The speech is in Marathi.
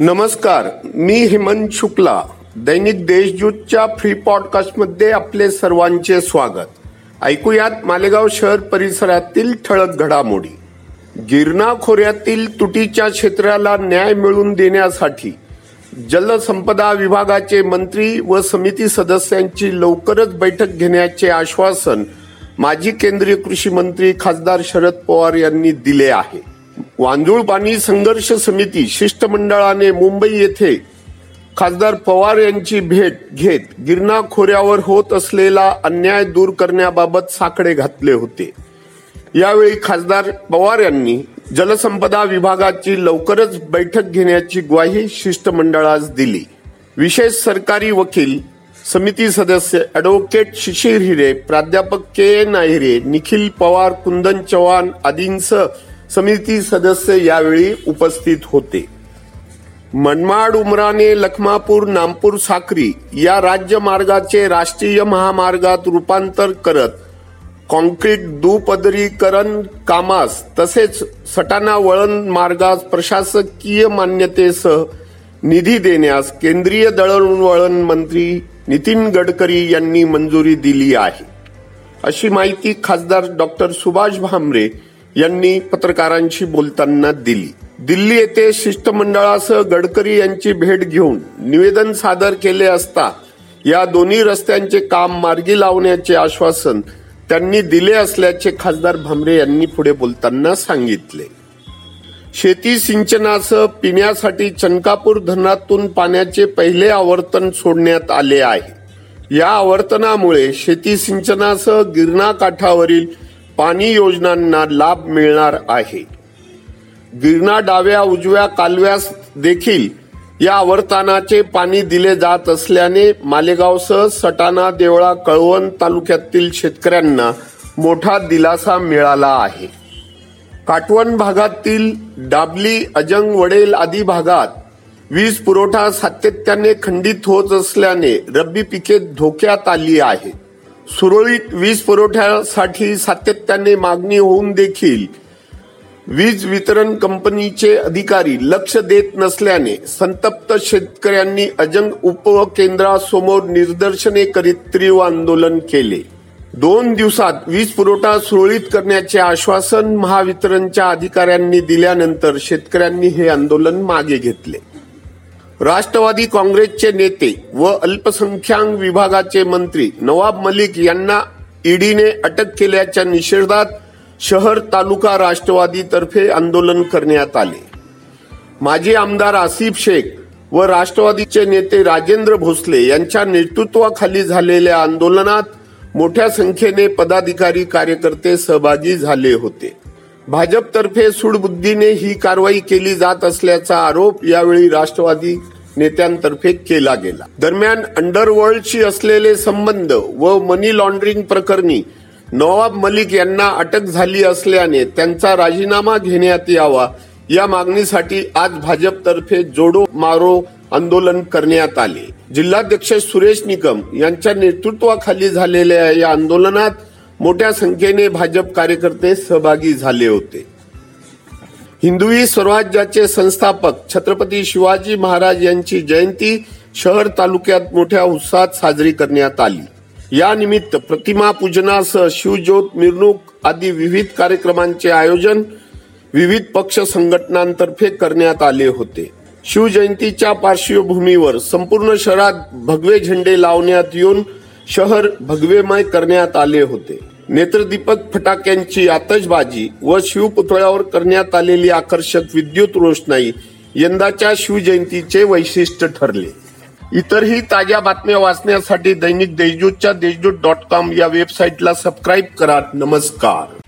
नमस्कार मी हेमंत शुक्ला दैनिक देशदूतच्या फ्री पॉडकास्टमध्ये आपले सर्वांचे स्वागत. ऐकूयात मालेगाव शहर परिसरातील ठळक घडामोडी. गिरणा खोऱ्यातील तुटीच्या क्षेत्राला न्याय मिळवून देण्यासाठी जलसंपदा विभागाचे मंत्री व समिती सदस्यांची लवकरच बैठक घेण्याचे आश्वासन माजी केंद्रीय कृषी मंत्री खासदार शरद पवार यांनी दिले आहे. वांजूळ पाणी संघर्ष समिती शिष्टमंडळाने मुंबई येथे खासदार पवार यांची भेट घेत गिरणा खोऱ्यावर होत असलेला अन्याय दूर करण्याबाबत साकडे घातले होते. यावेळी खासदार पवार यांनी जलसंपदा विभागाची लवकरच बैठक घेण्याची ग्वाही शिष्टमंडळास दिली. विशेष सरकारी वकील समिती सदस्य अॅडव्होकेट शिशिर हिरे प्राध्यापक के एन आहिरे निखिल पवार कुंदन चव्हाण आदींसह समिती सदस्य यावेळी उपस्थित होते. मनमाड उमराने लखमापूर नामपूर साक्री या राज्य मार्गाचे राष्ट्रीय महामार्गात रूपांतर करत कॉन्क्रीट दुपदरीकरण कामास तसेच सटाणा वळण मार्गास प्रशासकीय मान्यतेसह निधी देण्यास केंद्रीय दळणवळण मंत्री नितीन गडकरी यांनी मंजुरी दिली आहे. अशी माहिती खासदार डॉक्टर सुभाष भामरे यांनी पत्रकारांशी बोलताना दिली. दिल्ली येथे शिष्टमंडळासह गडकरी यांची भेट घेऊन निवेदन सादर केले असता या दोन्ही रस्त्यांचे काम मार्गी लावण्याचे आश्वासन त्यांनी दिले असल्याचे खासदार भामरे यांनी पुढे बोलताना सांगितले. शेती सिंचनासह पिण्यासाठी चनकापूर धरणातून पाण्याचे पहिले आवर्तन सोडण्यात आले आहे. या आवर्तनामुळे शेती सिंचनासह गिरणा काठावरील पाणी योजनांना लाभ मिळणार आहे. गिरणा डाव्या उजव्या कालव्यास देखील या आवर्तनाचे पाणी दिले जात असल्याने मालेगावसह सटाणा देवळा कळवण तालुक्यातील शेतकऱ्यांना मोठा दिलासा मिळाला आहे. काटवण भागातील डाबली अजंग वडेल आदी भागात वीज पुरवठा सातत्याने खंडित होत असल्याने रब्बी पिके धोक्यात आली आहेत. सुरळीत वीज पुरवठ्यासाठी सातत्याने मागणी होऊन देखील वीज वितरण कंपनीचे अधिकारी लक्ष देत नसल्याने संतप्त शेतकऱ्यांनी अजंग उपकेंद्रासमोर निदर्शने करीत तीव्र आंदोलन केले. दोन दिवसात वीज पुरवठा सुरळीत करण्याचे आश्वासन महावितरणच्या अधिकाऱ्यांनी दिल्यानंतर शेतकऱ्यांनी हे आंदोलन मागे घेतले. राष्ट्रवादी काँग्रेसचे नेते व अल्पसंख्याक विभागाचे मंत्री नवाब मलिक यांना ईडीने अटक केल्याच्या निषेधात शहर तालुका राष्ट्रवादीतर्फे आंदोलन करण्यात आले. माजी आमदार आसिफ शेख व राष्ट्रवादीचे नेते राजेंद्र भोसले यांच्या नेतृत्वाखाली झालेल्या आंदोलनात मोठ्या संख्येने पदाधिकारी कार्यकर्ते सहभागी झाले होते. भाजपतर्फे सूडबुद्धीने ही कारवाई केली जात असल्याचा आरोप यावेळी राष्ट्रवादी नेत्यांतर्फे केला गेला. दरम्यान अंडरवर्ल्डशी असलेले संबंध व मनी लॉन्ड्रिंग प्रकरणी नवाब मलिक यांना अटक झाली असल्याने त्यांचा राजीनामा घेण्यात यावा या मागणीसाठी आज भाजपतर्फे जोडो मारो आंदोलन करण्यात आले. जिल्हाध्यक्ष सुरेश निकम यांच्या नेतृत्वाखाली झालेल्या या आंदोलनात मोठ्या संख्येने भाजप कार्यकर्ते सहभागी झाले होते. हिंदवी स्वराज्याचे संस्थापक छत्रपती शिवाजी महाराज यांची जयंती शहर तालुक्यात मोठ्या उत्साहात साजरी करण्यात आली. या निमित्त प्रतिमा पूजनासह शिवज्योत मिरवणूक आदी विविध कार्यक्रमांचे आयोजन विविध पक्ष संघटनांतर्फे करण्यात आले होते. शिवजयंतीच्या पार्श्वभूमीवर संपूर्ण शहरात भगवे झेंडे लावण्यात येऊन शहर भगवेमय करण्यात आले होते. नेत्रदीपक फटाक्यांची आतषबाजी व शिवपुतळ्यावर करण्यात आलेली आकर्षक विद्युत रोषणाई यंदाच्या शिवजयंतीचे वैशिष्ट्य ठरले. इतरही ताज्या बातम्या वाचण्यासाठी दैनिक देशदूतच्या देशदूत डॉट कॉम या वेबसाईटला सबस्क्राईब करा. नमस्कार.